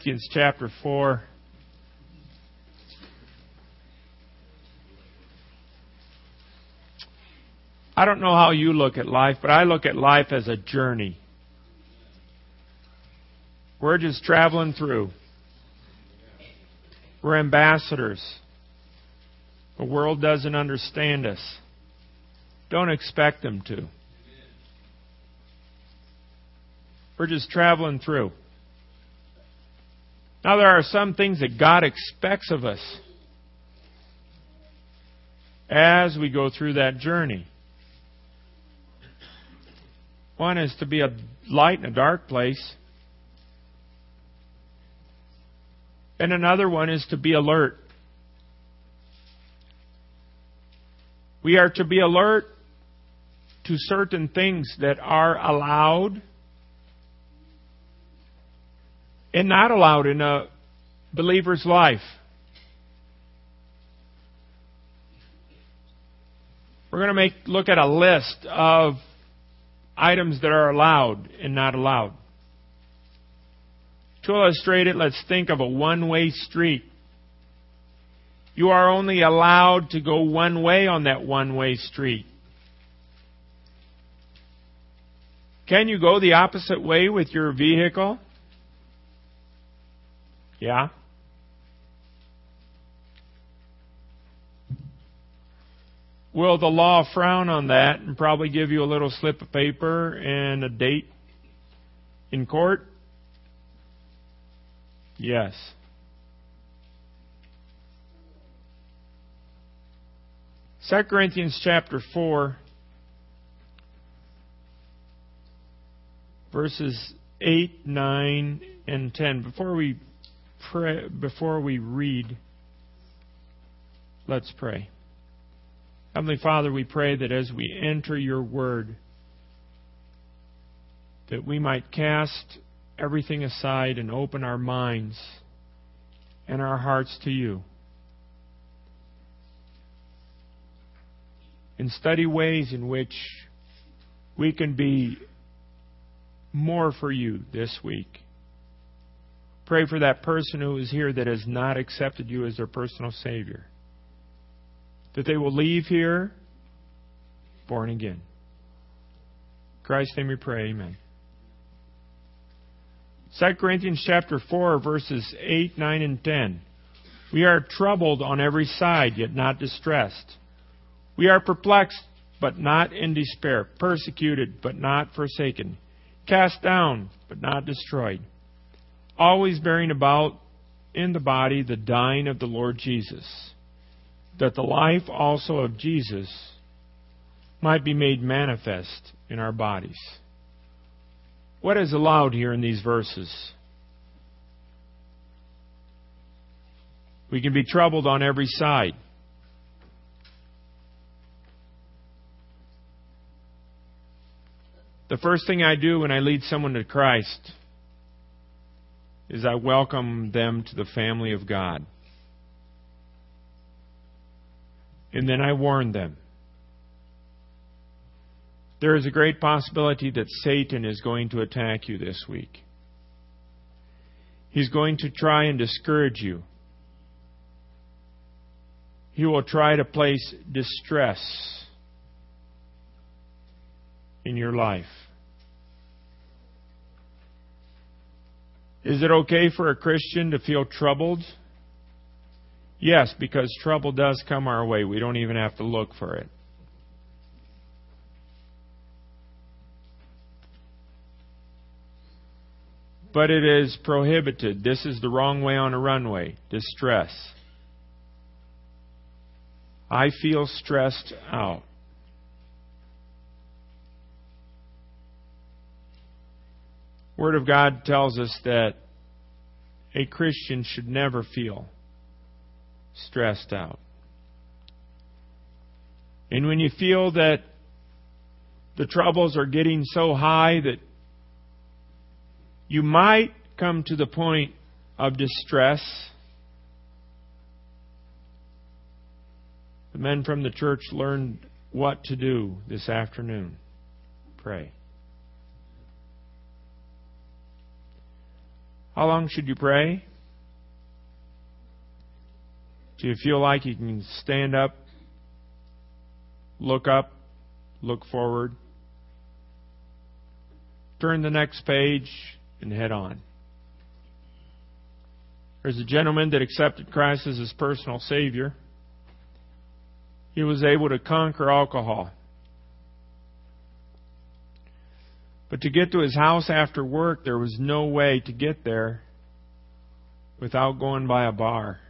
Corinthians chapter 4. I don't know how you look at life, but I look at life as a journey. We're just traveling through. We're ambassadors. The world doesn't understand us. Don't expect them to. We're just traveling through. Now, there are some things that God expects of us as we go through that journey. One is to be a light in a dark place, and another one is to be alert. We are to be alert to certain things that are allowed and not allowed in a believer's life. We're going to make look at a list of items that are allowed and not allowed. To illustrate it, let's think of a one-way street. You are only allowed to go one way on that one-way street. Can you go the opposite way with your vehicle? Yeah? Will the law frown on that and probably give you a little slip of paper and a date in court? Yes. Second Corinthians chapter 4 verses 8, 9, and 10. Before we pray, before we read, let's pray. Heavenly Father, we pray that as we enter your word, that we might cast everything aside and open our minds and our hearts to you. And study ways in which we can be more for you this week. Pray for that person who is here that has not accepted you as their personal Savior. That they will leave here born again. In Christ's name we pray, amen. 2 Corinthians chapter 4, verses 8, 9, and 10. We are troubled on every side, yet not distressed. We are perplexed, but not in despair. Persecuted, but not forsaken. Cast down, but not destroyed always bearing about in the body the dying of the Lord Jesus, that the life also of Jesus might be made manifest in our bodies. What is allowed here in these verses? We can be troubled on every side. The first thing I do when I lead someone to Christ is I welcome them to the family of God. And then I warn them. There is a great possibility that Satan is going to attack you this week. He's going to try and discourage you. He will try to place distress in your life. Is it okay for a Christian to feel troubled? Yes, because trouble does come our way. We don't even have to look for it. But it is prohibited. This is the wrong way on a runway. Distress. I feel stressed out. Word of God tells us that a Christian should never feel stressed out. And when you feel that the troubles are getting so high that you might come to the point of distress, the men from the church learned what to do this afternoon. Pray. How long should you pray? Do you feel like you can stand up, look up, look forward, turn the next page, and head on? There's a gentleman that accepted Christ as his personal Savior. He was able to conquer alcohol. But to get to his house after work, there was no way to get there without going by a bar.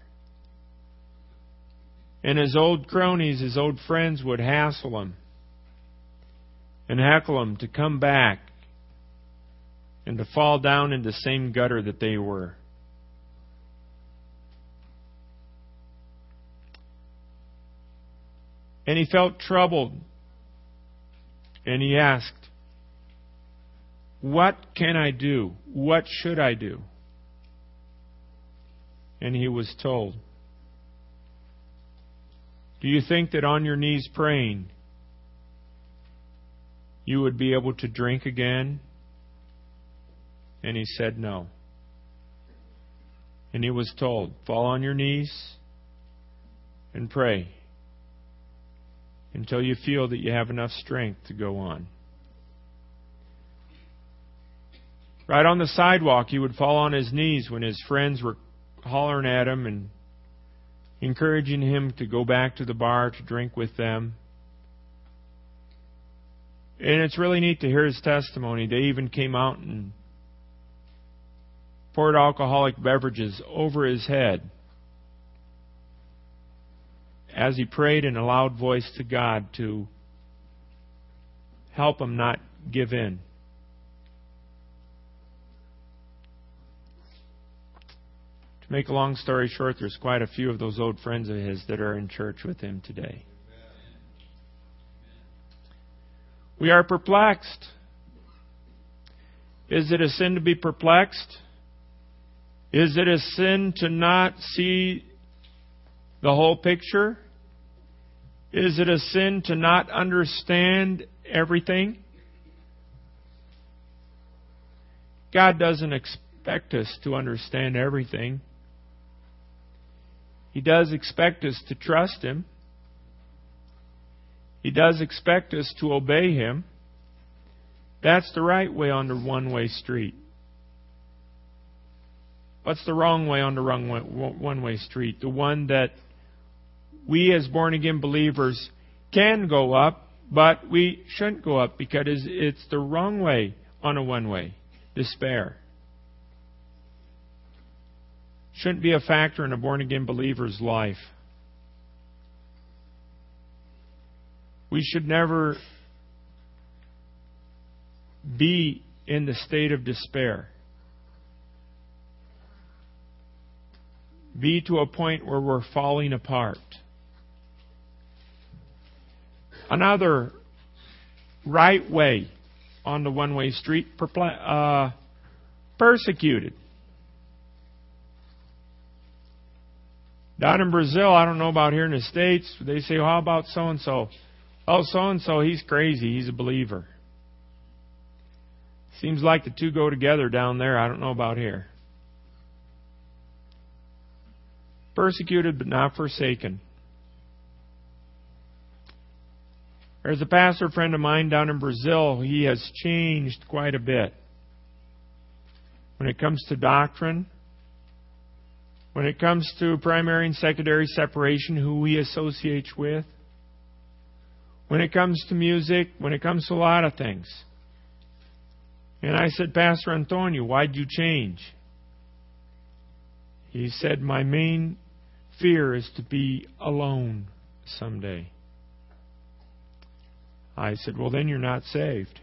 And his old cronies, his old friends would hassle him and heckle him to come back and to fall down in the same gutter that they were. And he felt troubled. And he asked, What can I do? What should I do? And he was told, Do you think that on your knees praying, you would be able to drink again? And he said, No. And he was told, Fall on your knees and pray until you feel that you have enough strength to go on. Right on the sidewalk, he would fall on his knees when his friends were hollering at him and encouraging him to go back to the bar to drink with them. And it's really neat to hear his testimony. They even came out and poured alcoholic beverages over his head as he prayed in a loud voice to God to help him not give in. Make a long story short, there's quite a few of those old friends of his that are in church with him today. We are perplexed. Is it a sin to be perplexed? Is it a sin to not see the whole picture? Is it a sin to not understand everything? God doesn't expect us to understand everything. He does expect us to trust Him. He does expect us to obey Him. That's the right way on the one way street. What's the wrong way on the wrong one way street? The one that we as born again believers can go up, but we shouldn't go up because it's the wrong way on a one way. Despair. Shouldn't be a factor in a born again believer's life. We should never be in the state of despair. Be to a point where we're falling apart. Another right way on the one way street, uh, persecuted. Down in Brazil, I don't know about here in the States, they say, well, how about so and so? Oh, so and so, he's crazy. He's a believer. Seems like the two go together down there. I don't know about here. Persecuted but not forsaken. There's a pastor friend of mine down in Brazil. He has changed quite a bit. When it comes to doctrine, when it comes to primary and secondary separation, who we associate with, when it comes to music, when it comes to a lot of things. And I said, Pastor Antonio, why'd you change? He said, My main fear is to be alone someday. I said, Well, then you're not saved.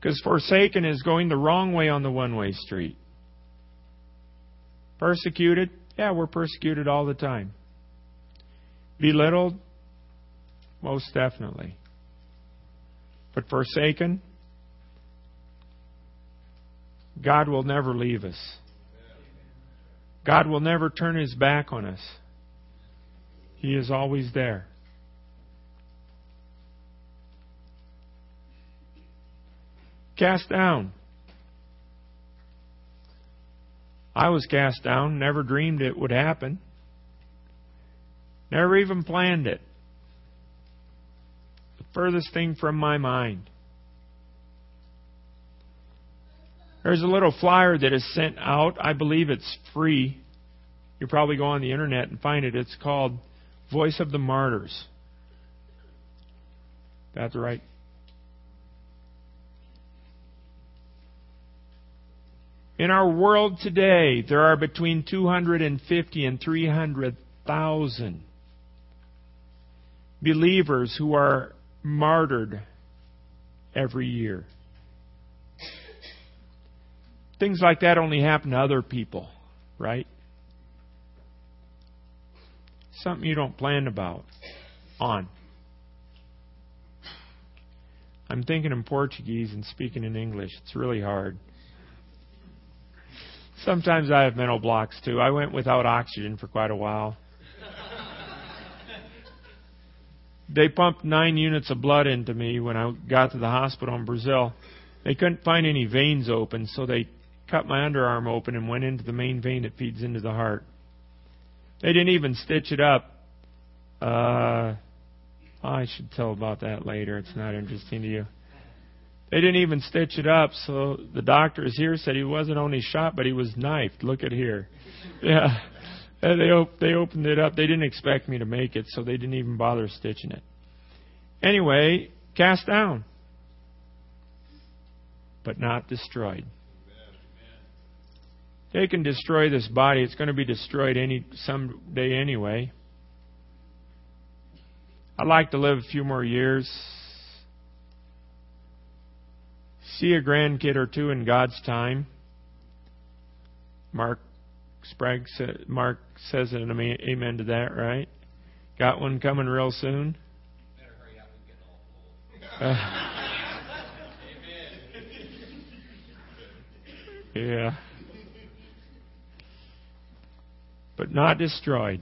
Because forsaken is going the wrong way on the one way street. Persecuted? Yeah, we're persecuted all the time. Belittled? Most definitely. But forsaken? God will never leave us. God will never turn his back on us. He is always there. Cast down. I was cast down, never dreamed it would happen. Never even planned it. The furthest thing from my mind. There's a little flyer that is sent out. I believe it's free. You probably go on the internet and find it. It's called Voice of the Martyrs. That's right. In our world today, there are between 250 and 300,000 believers who are martyred every year. Things like that only happen to other people, right? Something you don't plan about on. I'm thinking in Portuguese and speaking in English. It's really hard. Sometimes I have mental blocks too. I went without oxygen for quite a while. they pumped nine units of blood into me when I got to the hospital in Brazil. They couldn't find any veins open, so they cut my underarm open and went into the main vein that feeds into the heart. They didn't even stitch it up. Uh, I should tell about that later. It's not interesting to you. They didn't even stitch it up, so the doctors here said he wasn't only shot, but he was knifed. Look at here. Yeah. They op- they opened it up. They didn't expect me to make it, so they didn't even bother stitching it. Anyway, cast down, but not destroyed. They can destroy this body. It's going to be destroyed any someday anyway. I'd like to live a few more years. See a grandkid or two in God's time. Mark Sprague said, Mark says an amen to that, right? Got one coming real soon. Uh, yeah but not destroyed.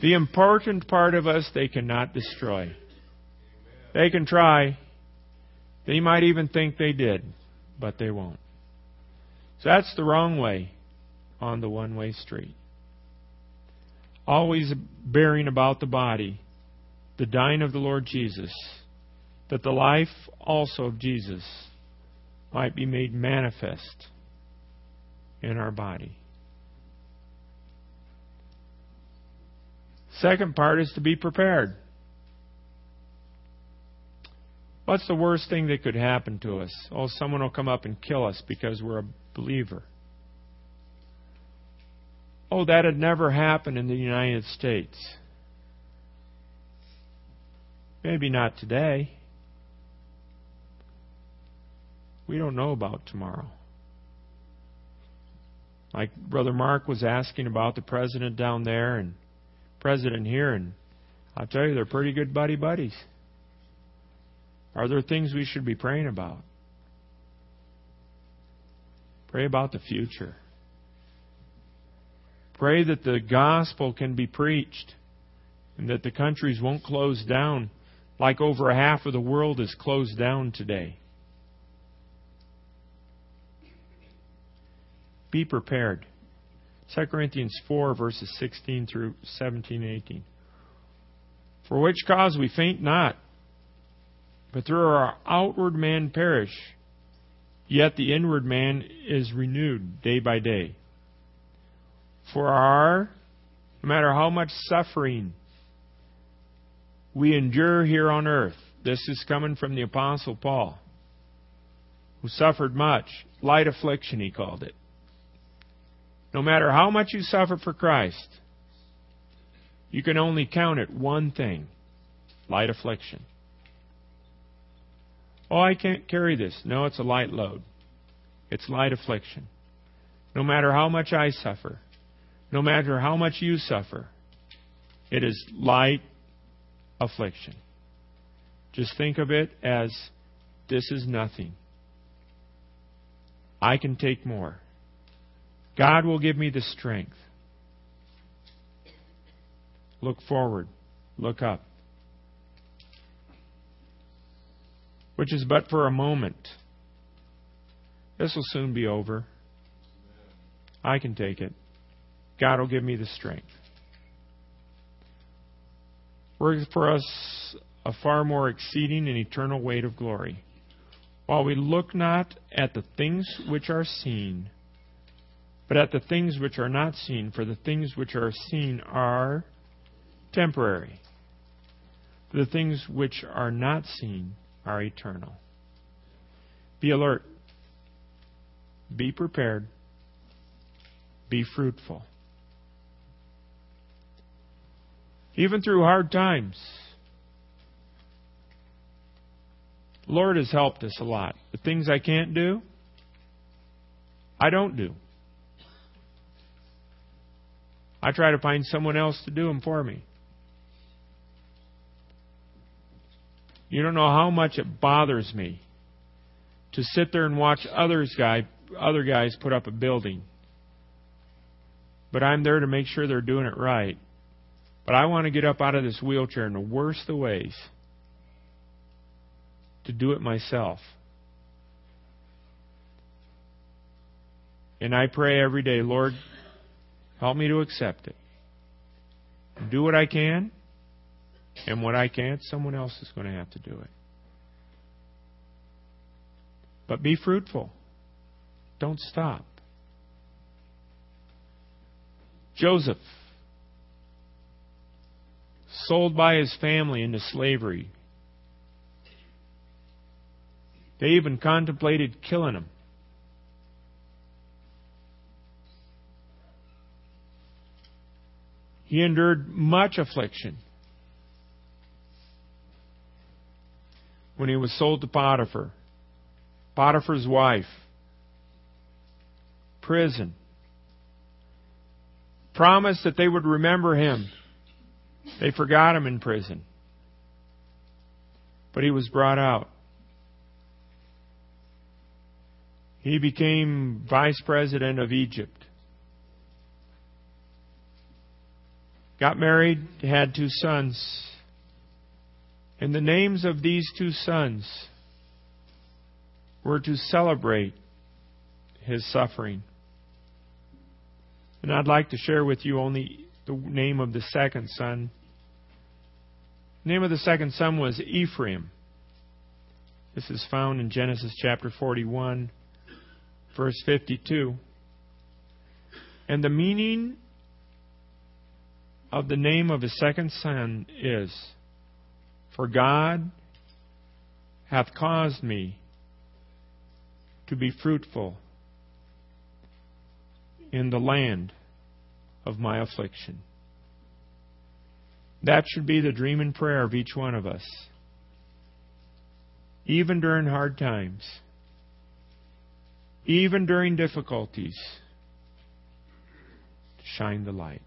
The important part of us they cannot destroy. They can try. They might even think they did, but they won't. So that's the wrong way on the one way street. Always bearing about the body, the dying of the Lord Jesus, that the life also of Jesus might be made manifest in our body. Second part is to be prepared. What's the worst thing that could happen to us? Oh, someone will come up and kill us because we're a believer. Oh, that had never happened in the United States. Maybe not today. We don't know about tomorrow. Like Brother Mark was asking about the president down there and president here, and I'll tell you, they're pretty good buddy buddies. Are there things we should be praying about? Pray about the future. Pray that the gospel can be preached and that the countries won't close down like over half of the world is closed down today. Be prepared. 2 Corinthians 4, verses 16 through 17 and 18. For which cause we faint not, but through our outward man perish, yet the inward man is renewed day by day. For our, no matter how much suffering we endure here on earth, this is coming from the Apostle Paul, who suffered much, light affliction, he called it. No matter how much you suffer for Christ, you can only count it one thing light affliction. Oh, I can't carry this. No, it's a light load. It's light affliction. No matter how much I suffer, no matter how much you suffer, it is light affliction. Just think of it as this is nothing. I can take more. God will give me the strength. Look forward. Look up. Which is but for a moment. This will soon be over. I can take it. God will give me the strength. Work for us a far more exceeding and eternal weight of glory. While we look not at the things which are seen, but at the things which are not seen, for the things which are seen are temporary. The things which are not seen are eternal. Be alert. Be prepared. Be fruitful. Even through hard times, Lord has helped us a lot. The things I can't do, I don't do. I try to find someone else to do them for me. You don't know how much it bothers me to sit there and watch others guy, other guys put up a building. But I'm there to make sure they're doing it right. But I want to get up out of this wheelchair in the worst of ways to do it myself. And I pray every day, Lord, help me to accept it. Do what I can and what I can't, someone else is going to have to do it. But be fruitful. Don't stop. Joseph, sold by his family into slavery. They even contemplated killing him. He endured much affliction. When he was sold to Potiphar, Potiphar's wife, prison, promised that they would remember him. They forgot him in prison. But he was brought out. He became vice president of Egypt. Got married, had two sons. And the names of these two sons were to celebrate his suffering. And I'd like to share with you only the name of the second son. The name of the second son was Ephraim. This is found in Genesis chapter 41, verse 52. And the meaning of the name of his second son is for God hath caused me to be fruitful in the land of my affliction. That should be the dream and prayer of each one of us. Even during hard times, even during difficulties, shine the light.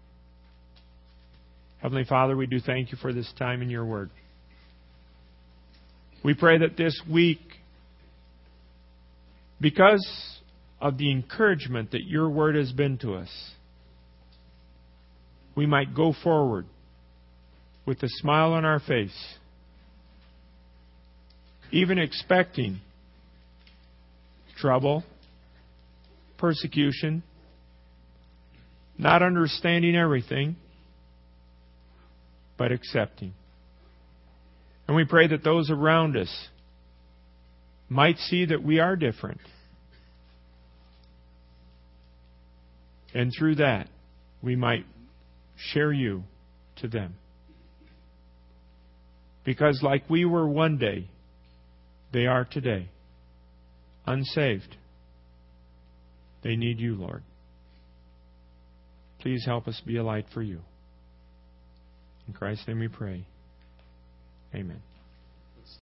Heavenly Father, we do thank you for this time in your word. We pray that this week, because of the encouragement that your word has been to us, we might go forward with a smile on our face, even expecting trouble, persecution, not understanding everything, but accepting. And we pray that those around us might see that we are different. And through that, we might share you to them. Because, like we were one day, they are today. Unsaved. They need you, Lord. Please help us be a light for you. In Christ's name we pray. Amen.